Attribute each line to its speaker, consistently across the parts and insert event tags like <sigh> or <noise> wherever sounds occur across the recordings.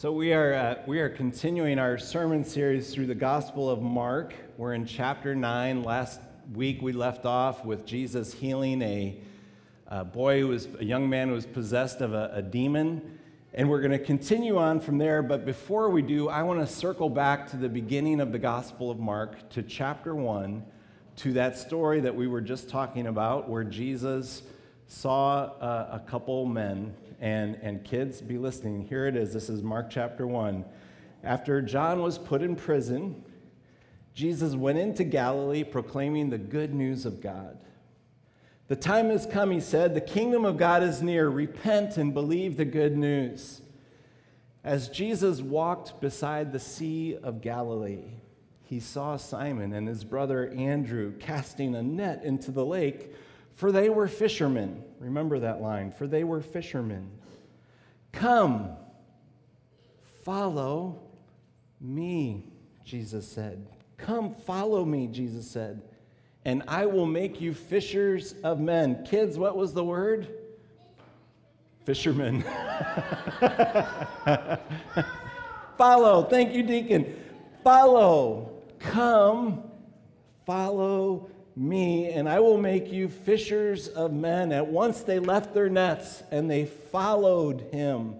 Speaker 1: So we are uh, we are continuing our sermon series through the Gospel of Mark. We're in chapter nine. Last week we left off with Jesus healing a, a boy who was a young man who was possessed of a, a demon, and we're going to continue on from there. But before we do, I want to circle back to the beginning of the Gospel of Mark to chapter one, to that story that we were just talking about, where Jesus saw uh, a couple men and, and kids, be listening. Here it is. This is Mark chapter 1. After John was put in prison, Jesus went into Galilee proclaiming the good news of God. The time has come, he said. The kingdom of God is near. Repent and believe the good news. As Jesus walked beside the Sea of Galilee, he saw Simon and his brother Andrew casting a net into the lake for they were fishermen. Remember that line. For they were fishermen. Come, follow me, Jesus said. Come, follow me, Jesus said, and I will make you fishers of men. Kids, what was the word? Fishermen. <laughs> follow. Thank you, Deacon. Follow. Come, follow me, and I will make you fishers of men. At once they left their nets and they followed him.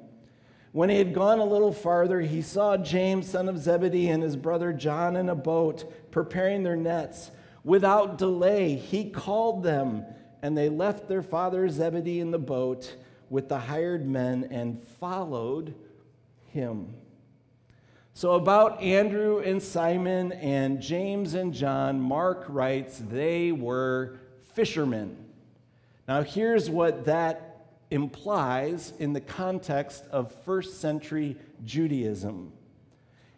Speaker 1: When he had gone a little farther, he saw James, son of Zebedee, and his brother John in a boat preparing their nets. Without delay, he called them, and they left their father Zebedee in the boat with the hired men and followed him. So, about Andrew and Simon and James and John, Mark writes they were fishermen. Now, here's what that implies in the context of first century Judaism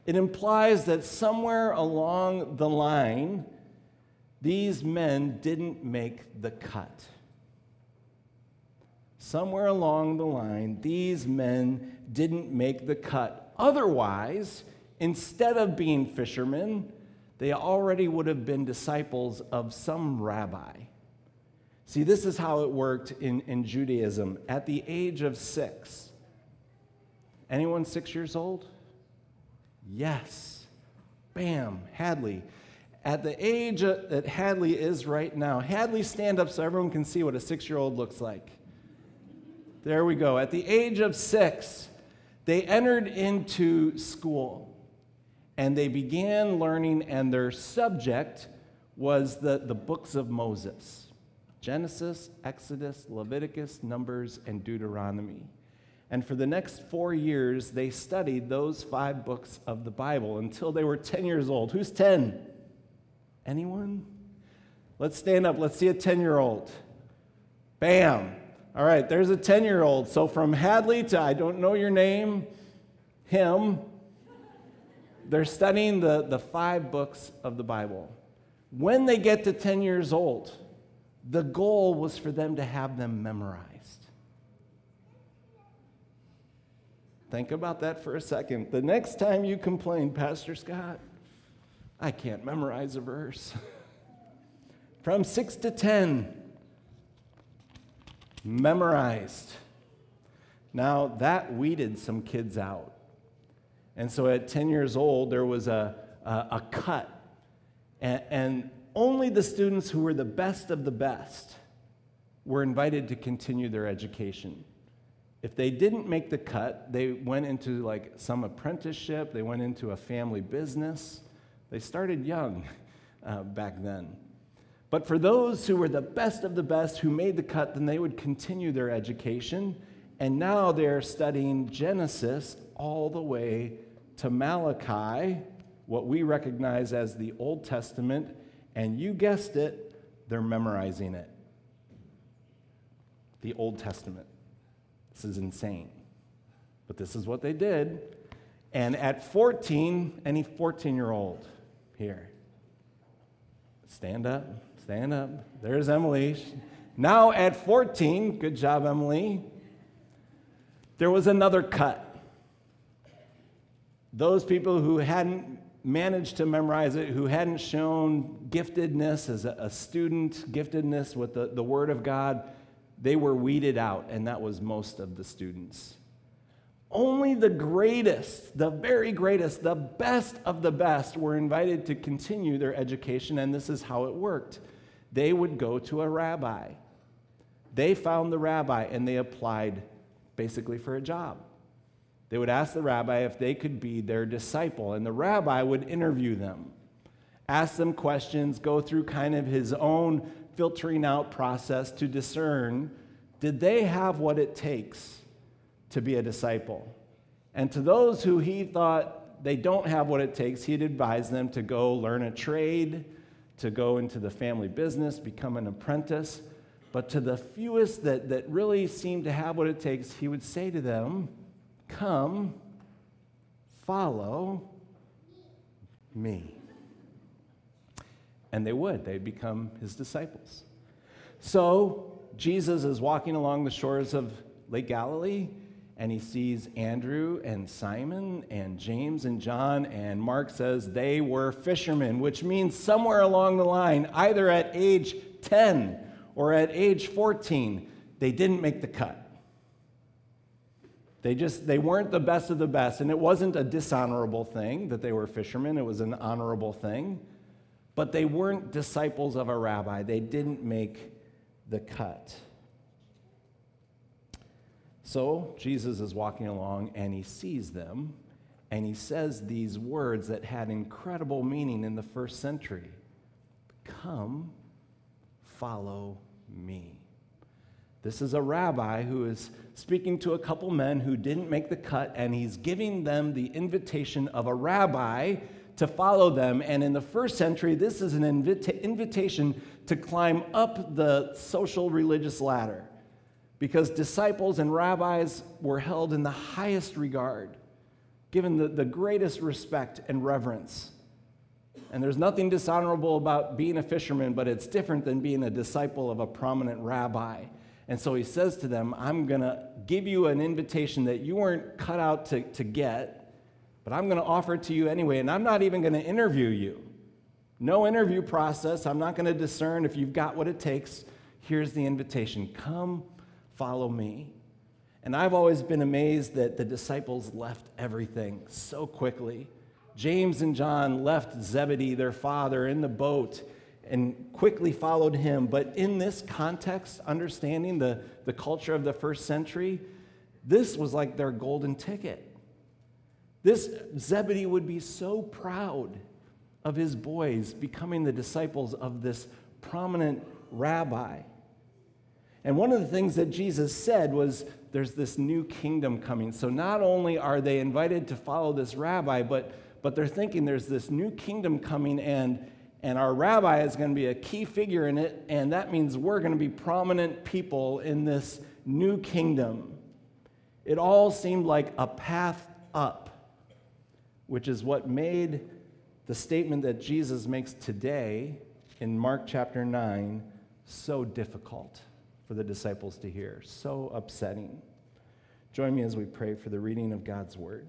Speaker 1: it implies that somewhere along the line, these men didn't make the cut. Somewhere along the line, these men didn't make the cut. Otherwise, instead of being fishermen, they already would have been disciples of some rabbi. See, this is how it worked in, in Judaism. At the age of six, anyone six years old? Yes. Bam, Hadley. At the age that Hadley is right now, Hadley, stand up so everyone can see what a six year old looks like. There we go. At the age of six, they entered into school and they began learning, and their subject was the, the books of Moses Genesis, Exodus, Leviticus, Numbers, and Deuteronomy. And for the next four years, they studied those five books of the Bible until they were 10 years old. Who's 10? Anyone? Let's stand up. Let's see a 10 year old. Bam. All right, there's a 10 year old. So from Hadley to I don't know your name, him, they're studying the, the five books of the Bible. When they get to 10 years old, the goal was for them to have them memorized. Think about that for a second. The next time you complain, Pastor Scott, I can't memorize a verse. <laughs> From 6 to 10, memorized. Now, that weeded some kids out. And so at 10 years old, there was a, a, a cut. And, and only the students who were the best of the best were invited to continue their education. If they didn't make the cut, they went into like some apprenticeship, they went into a family business. They started young <laughs> uh, back then. But for those who were the best of the best who made the cut, then they would continue their education. And now they're studying Genesis all the way to Malachi, what we recognize as the Old Testament, and you guessed it, they're memorizing it. The Old Testament. This is insane. But this is what they did. And at 14, any 14 year old here, stand up, stand up. There's Emily. Now at 14, good job, Emily, there was another cut. Those people who hadn't managed to memorize it, who hadn't shown giftedness as a, a student, giftedness with the, the Word of God, they were weeded out, and that was most of the students. Only the greatest, the very greatest, the best of the best were invited to continue their education, and this is how it worked. They would go to a rabbi. They found the rabbi and they applied basically for a job. They would ask the rabbi if they could be their disciple, and the rabbi would interview them, ask them questions, go through kind of his own filtering out process to discern did they have what it takes to be a disciple? And to those who he thought they don't have what it takes, he'd advise them to go learn a trade, to go into the family business, become an apprentice. But to the fewest that, that really seemed to have what it takes, he would say to them, Come, follow me. And they would, they'd become his disciples. So Jesus is walking along the shores of Lake Galilee, and he sees Andrew and Simon and James and John, and Mark says they were fishermen, which means somewhere along the line, either at age 10 or at age 14, they didn't make the cut. They just they weren't the best of the best, and it wasn't a dishonorable thing that they were fishermen, it was an honorable thing. But they weren't disciples of a rabbi. They didn't make the cut. So Jesus is walking along and he sees them and he says these words that had incredible meaning in the first century Come, follow me. This is a rabbi who is speaking to a couple men who didn't make the cut, and he's giving them the invitation of a rabbi to follow them. And in the first century, this is an invita- invitation to climb up the social religious ladder because disciples and rabbis were held in the highest regard, given the, the greatest respect and reverence. And there's nothing dishonorable about being a fisherman, but it's different than being a disciple of a prominent rabbi. And so he says to them, I'm going to give you an invitation that you weren't cut out to, to get, but I'm going to offer it to you anyway. And I'm not even going to interview you. No interview process. I'm not going to discern if you've got what it takes. Here's the invitation come, follow me. And I've always been amazed that the disciples left everything so quickly. James and John left Zebedee, their father, in the boat and quickly followed him. But in this context, understanding the, the culture of the first century, this was like their golden ticket. This Zebedee would be so proud of his boys becoming the disciples of this prominent rabbi. And one of the things that Jesus said was there's this new kingdom coming. So not only are they invited to follow this rabbi, but, but they're thinking there's this new kingdom coming and and our rabbi is going to be a key figure in it, and that means we're going to be prominent people in this new kingdom. It all seemed like a path up, which is what made the statement that Jesus makes today in Mark chapter 9 so difficult for the disciples to hear, so upsetting. Join me as we pray for the reading of God's word.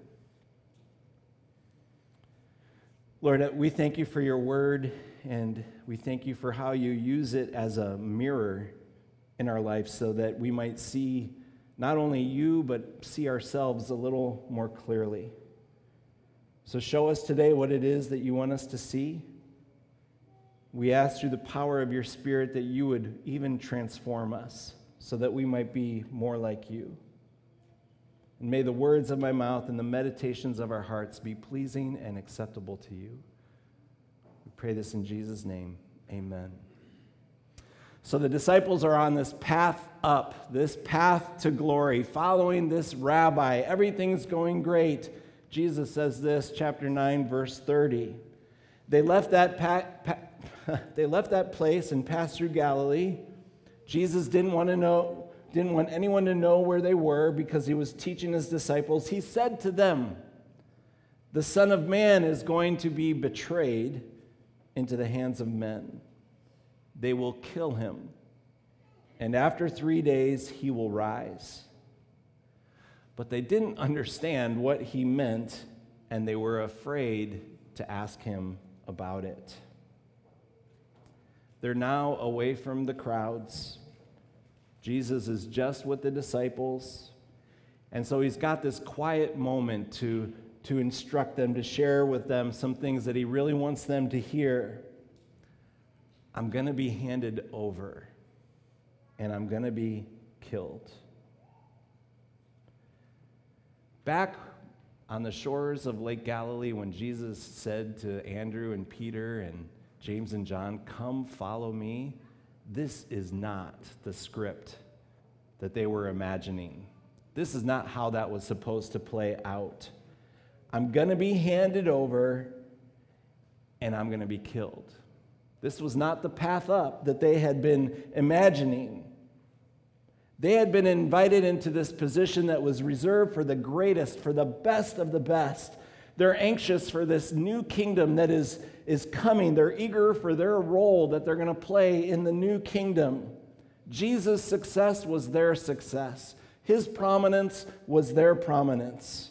Speaker 1: Lord, uh, we thank you for your word, and we thank you for how you use it as a mirror in our life so that we might see not only you, but see ourselves a little more clearly. So, show us today what it is that you want us to see. We ask through the power of your Spirit that you would even transform us so that we might be more like you. And may the words of my mouth and the meditations of our hearts be pleasing and acceptable to you. We pray this in Jesus' name. Amen. So the disciples are on this path up, this path to glory, following this rabbi. Everything's going great. Jesus says this, chapter 9, verse 30. They left that, pa- pa- <laughs> they left that place and passed through Galilee. Jesus didn't want to know didn't want anyone to know where they were because he was teaching his disciples, he said to them, The Son of Man is going to be betrayed into the hands of men. They will kill him, and after three days he will rise. But they didn't understand what he meant, and they were afraid to ask him about it. They're now away from the crowds Jesus is just with the disciples, And so he's got this quiet moment to, to instruct them, to share with them some things that he really wants them to hear. I'm going to be handed over and I'm going to be killed. Back on the shores of Lake Galilee, when Jesus said to Andrew and Peter and James and John, Come follow me, this is not the script that they were imagining. This is not how that was supposed to play out. I'm going to be handed over and I'm going to be killed. This was not the path up that they had been imagining. They had been invited into this position that was reserved for the greatest, for the best of the best. They're anxious for this new kingdom that is, is coming. They're eager for their role that they're going to play in the new kingdom. Jesus' success was their success, his prominence was their prominence.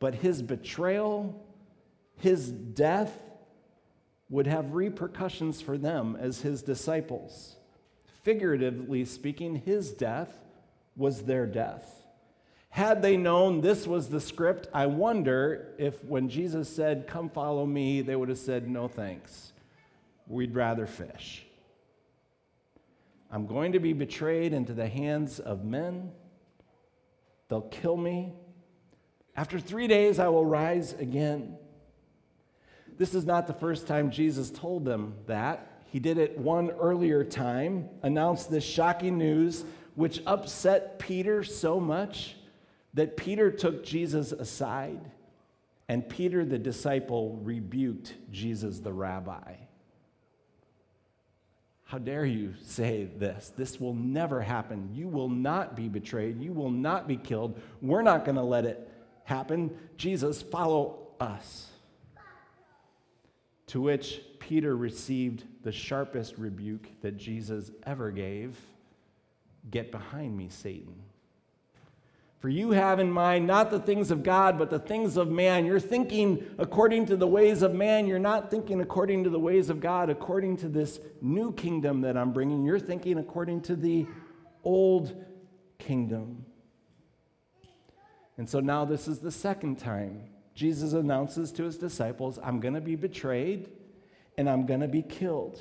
Speaker 1: But his betrayal, his death, would have repercussions for them as his disciples. Figuratively speaking, his death was their death. Had they known this was the script, I wonder if when Jesus said, Come follow me, they would have said, No thanks. We'd rather fish. I'm going to be betrayed into the hands of men. They'll kill me. After three days, I will rise again. This is not the first time Jesus told them that. He did it one earlier time, announced this shocking news, which upset Peter so much that Peter took Jesus aside, and Peter the disciple rebuked Jesus the rabbi. How dare you say this? This will never happen. You will not be betrayed. You will not be killed. We're not going to let it happen. Jesus, follow us. To which Peter received the sharpest rebuke that Jesus ever gave Get behind me, Satan. For you have in mind not the things of God, but the things of man. You're thinking according to the ways of man. You're not thinking according to the ways of God, according to this new kingdom that I'm bringing. You're thinking according to the old kingdom. And so now this is the second time Jesus announces to his disciples, I'm going to be betrayed and I'm going to be killed.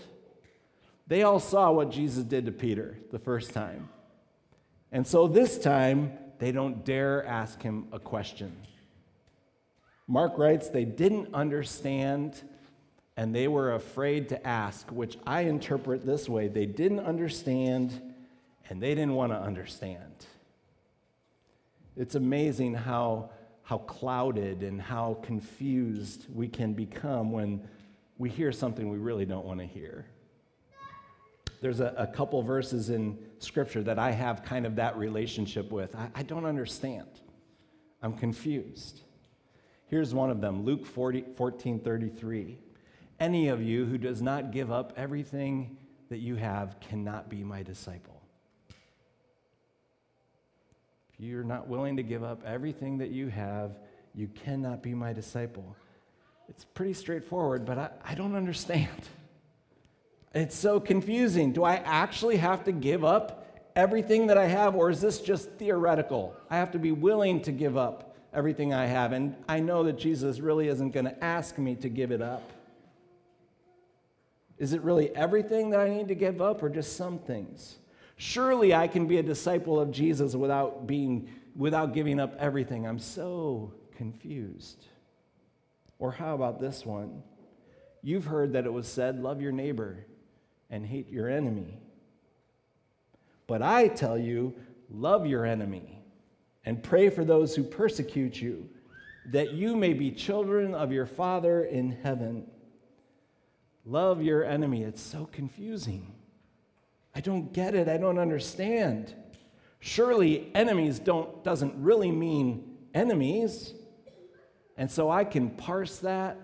Speaker 1: They all saw what Jesus did to Peter the first time. And so this time, they don't dare ask him a question. Mark writes, they didn't understand and they were afraid to ask, which I interpret this way they didn't understand and they didn't want to understand. It's amazing how, how clouded and how confused we can become when we hear something we really don't want to hear. There's a, a, couple verses in Scripture that I have kind of that relationship with. I, I don't understand. I'm confused. Here's one of them Luke 40, 14 33. Any of you who does not give up everything that you have cannot be my disciple. If you're not willing to give up everything that you have, you cannot be my disciple. It's pretty straightforward, but I, I don't understand. It's so confusing. Do I actually have to give up everything that I have, or is this just theoretical? I have to be willing to give up everything I have. And I know that Jesus really isn't going to ask me to give it up. Is it really everything that I need to give up, or just some things? Surely I can be a disciple of Jesus without being without giving up everything. I'm so confused. Or how about this one? You've heard that it was said, love your neighbor and hate your enemy. But I tell you, love your enemy and pray for those who persecute you, that you may be children of your Father in heaven. Love your enemy. It's so confusing. I don't get it. I don't understand. Surely enemies don't doesn't really mean enemies. And so I can parse that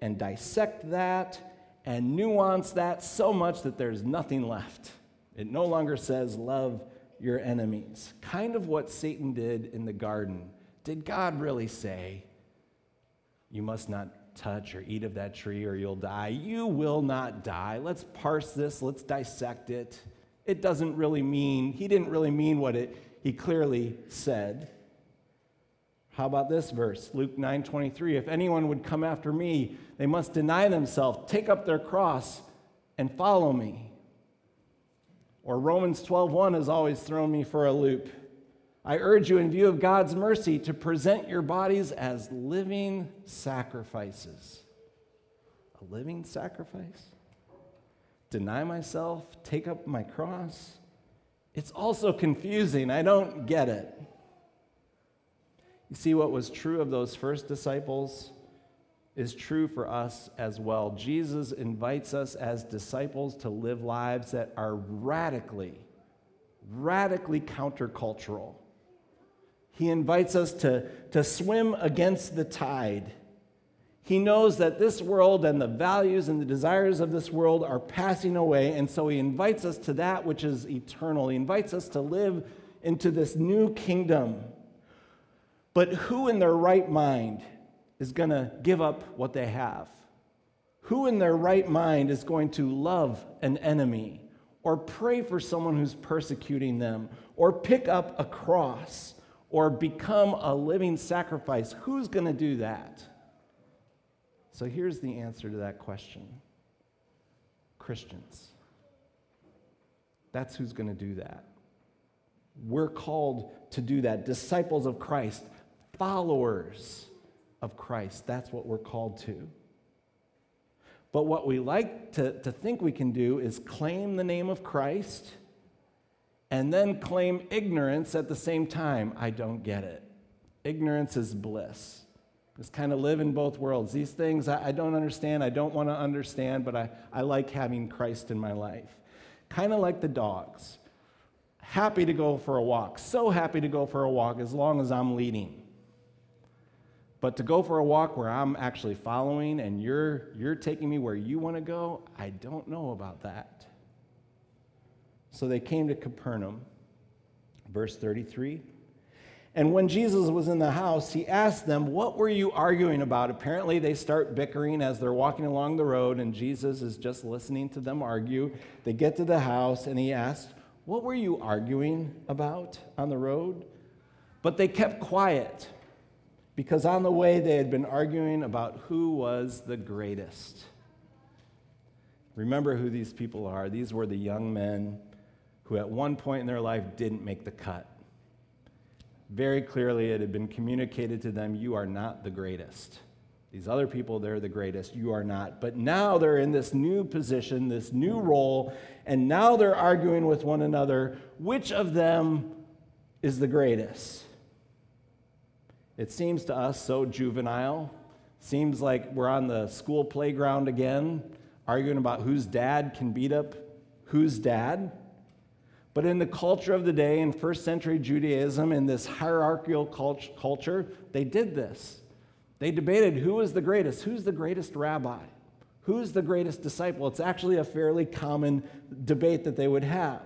Speaker 1: and dissect that and nuance that so much that there's nothing left. It no longer says, Love your enemies. Kind of what Satan did in the garden. Did God really say, You must not touch or eat of that tree or you'll die? You will not die. Let's parse this, let's dissect it. It doesn't really mean, he didn't really mean what it, he clearly said. How about this verse, Luke 9:23? If anyone would come after me, they must deny themselves, take up their cross, and follow me. Or Romans 12:1 has always thrown me for a loop. I urge you, in view of God's mercy, to present your bodies as living sacrifices. A living sacrifice? Deny myself, take up my cross? It's also confusing. I don't get it. You see, what was true of those first disciples is true for us as well. Jesus invites us as disciples to live lives that are radically, radically countercultural. He invites us to, to swim against the tide. He knows that this world and the values and the desires of this world are passing away, and so he invites us to that which is eternal. He invites us to live into this new kingdom but who in their right mind is going to give up what they have? Who in their right mind is going to love an enemy or pray for someone who's persecuting them or pick up a cross or become a living sacrifice? Who's going to do that? So here's the answer to that question Christians. That's who's going to do that. We're called to do that. Disciples of Christ followers of Christ. That's what we're called to. But what we like to, to think we can do is claim the name of Christ and then claim ignorance at the same time. I don't get it. Ignorance is bliss. Just kind of live in both worlds. These things I, I don't understand, I don't want to understand, but I, I like having Christ in my life. Kind of like the dogs. Happy to go for a walk, so happy to go for a walk as long as I'm leading. But to go for a walk where I'm actually following and you're, you're taking me where you want to go, I don't know about that. So they came to Capernaum. Verse 33. And when Jesus was in the house, he asked them, What were you arguing about? Apparently, they start bickering as they're walking along the road, and Jesus is just listening to them argue. They get to the house, and he asked, What were you arguing about on the road? But they kept quiet because on the way they had been arguing about who was the greatest. Remember who these people are. These were the young men who, at one point in their life, didn't make the cut. Very clearly, it had been communicated to them you are not the greatest. These other people, they're the greatest. You are not. But now they're in this new position, this new role, and now they're arguing with one another which of them is the greatest. It seems to us so juvenile. Seems like we're on the school playground again, arguing about whose dad can beat up whose dad. But in the culture of the day, in first century Judaism, in this hierarchical culture, they did this. They debated who was the greatest, who's the greatest rabbi, who's the greatest disciple. It's actually a fairly common debate that they would have.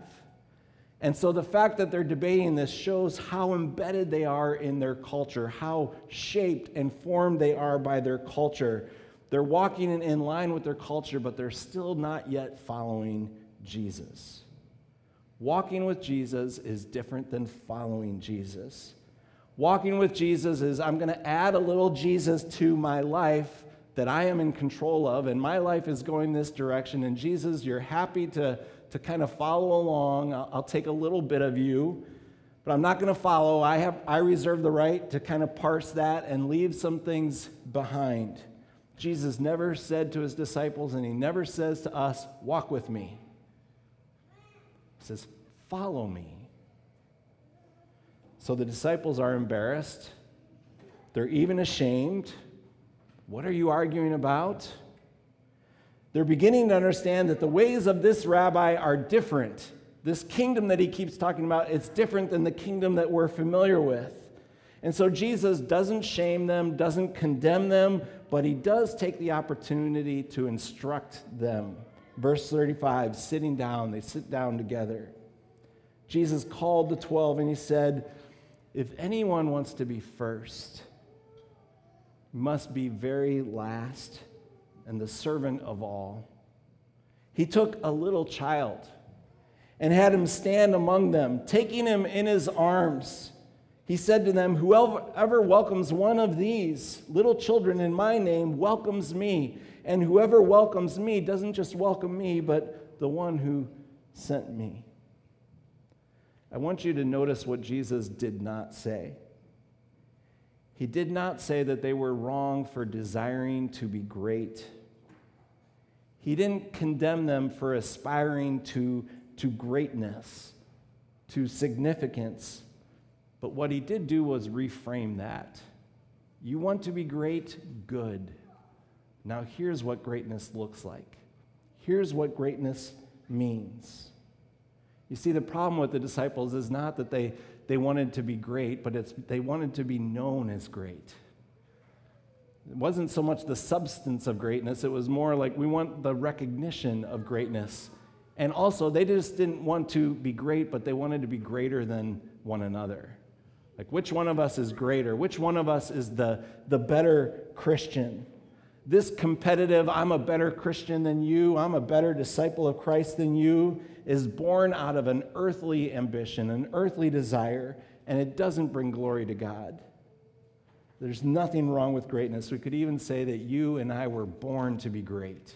Speaker 1: And so the fact that they're debating this shows how embedded they are in their culture, how shaped and formed they are by their culture. They're walking in line with their culture, but they're still not yet following Jesus. Walking with Jesus is different than following Jesus. Walking with Jesus is I'm going to add a little Jesus to my life that I am in control of, and my life is going this direction. And Jesus, you're happy to to kind of follow along. I'll, I'll take a little bit of you, but I'm not going to follow. I, have, I reserve the right to kind of parse that and leave some things behind. Jesus never said to his disciples, and he never says to us, Walk with me. He says, Follow me. So the disciples are embarrassed. They're even ashamed. What are you arguing about? They're beginning to understand that the ways of this rabbi are different. This kingdom that he keeps talking about, it's different than the kingdom that we're familiar with. And so Jesus doesn't shame them, doesn't condemn them, but he does take the opportunity to instruct them. Verse 35, sitting down, they sit down together. Jesus called the 12 and he said, If anyone wants to be first, must be very last and the servant of all. He took a little child and had him stand among them, taking him in his arms. He said to them, Whoever welcomes one of these little children in my name welcomes me. And whoever welcomes me doesn't just welcome me, but the one who sent me. I want you to notice what Jesus did not say. He did not say that they were wrong for desiring to be great. He didn't condemn them for aspiring to, to greatness, to significance. But what he did do was reframe that. You want to be great? Good. Now, here's what greatness looks like. Here's what greatness means. You see, the problem with the disciples is not that they, they wanted to be great, but it's, they wanted to be known as great. It wasn't so much the substance of greatness, it was more like we want the recognition of greatness. And also, they just didn't want to be great, but they wanted to be greater than one another. Like, which one of us is greater? Which one of us is the, the better Christian? This competitive, I'm a better Christian than you, I'm a better disciple of Christ than you, is born out of an earthly ambition, an earthly desire, and it doesn't bring glory to God. There's nothing wrong with greatness. We could even say that you and I were born to be great.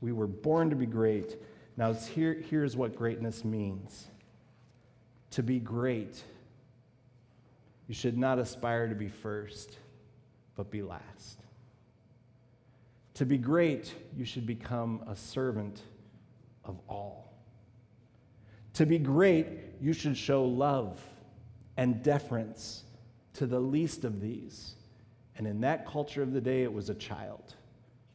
Speaker 1: We were born to be great. Now, here, here's what greatness means to be great you should not aspire to be first, but be last. To be great, you should become a servant of all. To be great, you should show love and deference to the least of these. And in that culture of the day, it was a child.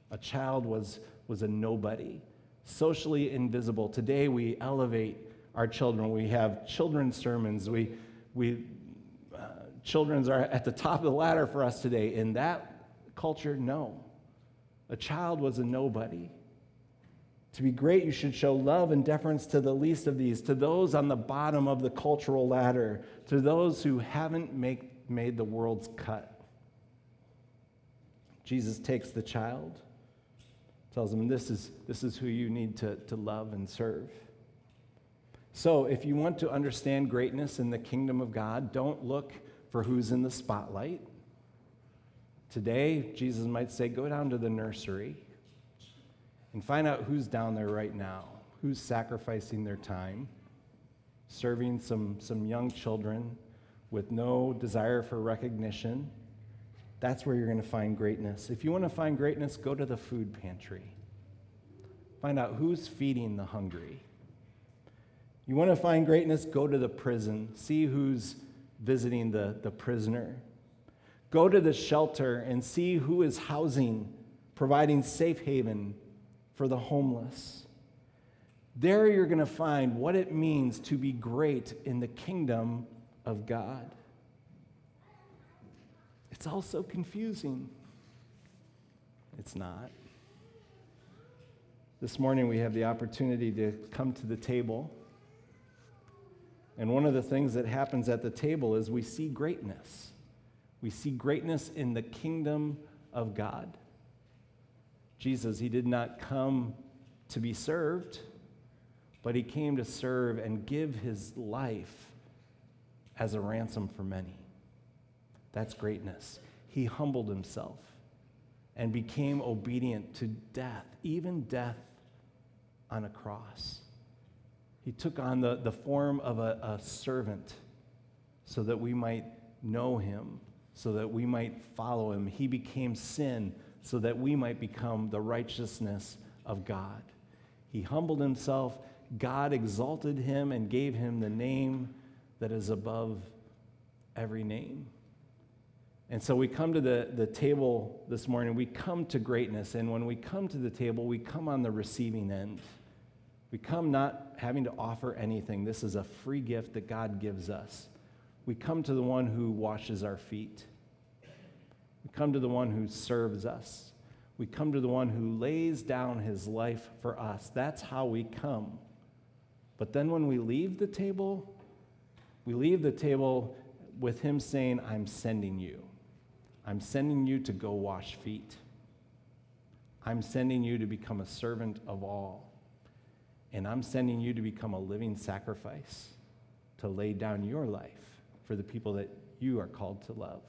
Speaker 1: A child was, was a nobody, socially invisible. Today, we elevate our children. We have children's sermons. We, we uh, children's are at the top of the ladder for us today. In that culture, no. A child was a nobody. To be great, you should show love and deference to the least of these, to those on the bottom of the cultural ladder, to those who haven't make, made the world's cut. Jesus takes the child, tells him, This is, this is who you need to, to love and serve. So, if you want to understand greatness in the kingdom of God, don't look for who's in the spotlight. Today, Jesus might say, go down to the nursery and find out who's down there right now, who's sacrificing their time, serving some, some young children with no desire for recognition. That's where you're going to find greatness. If you want to find greatness, go to the food pantry. Find out who's feeding the hungry. You want to find greatness, go to the prison. See who's visiting the, the prisoner. Go to the shelter and see who is housing, providing safe haven for the homeless. There you're going to find what it means to be great in the kingdom of God. It's also confusing. It's not. This morning we have the opportunity to come to the table and one of the things that happens at the table is we see greatness. We see greatness in the kingdom of God. Jesus, he did not come to be served, but he came to serve and give his life as a ransom for many. That's greatness. He humbled himself and became obedient to death, even death on a cross. He took on the, the form of a, a servant so that we might know him, so that we might follow him. He became sin so that we might become the righteousness of God. He humbled himself. God exalted him and gave him the name that is above every name. And so we come to the, the table this morning, we come to greatness. And when we come to the table, we come on the receiving end. We come not having to offer anything. This is a free gift that God gives us. We come to the one who washes our feet. We come to the one who serves us. We come to the one who lays down his life for us. That's how we come. But then when we leave the table, we leave the table with him saying, I'm sending you. I'm sending you to go wash feet. I'm sending you to become a servant of all. And I'm sending you to become a living sacrifice, to lay down your life for the people that you are called to love.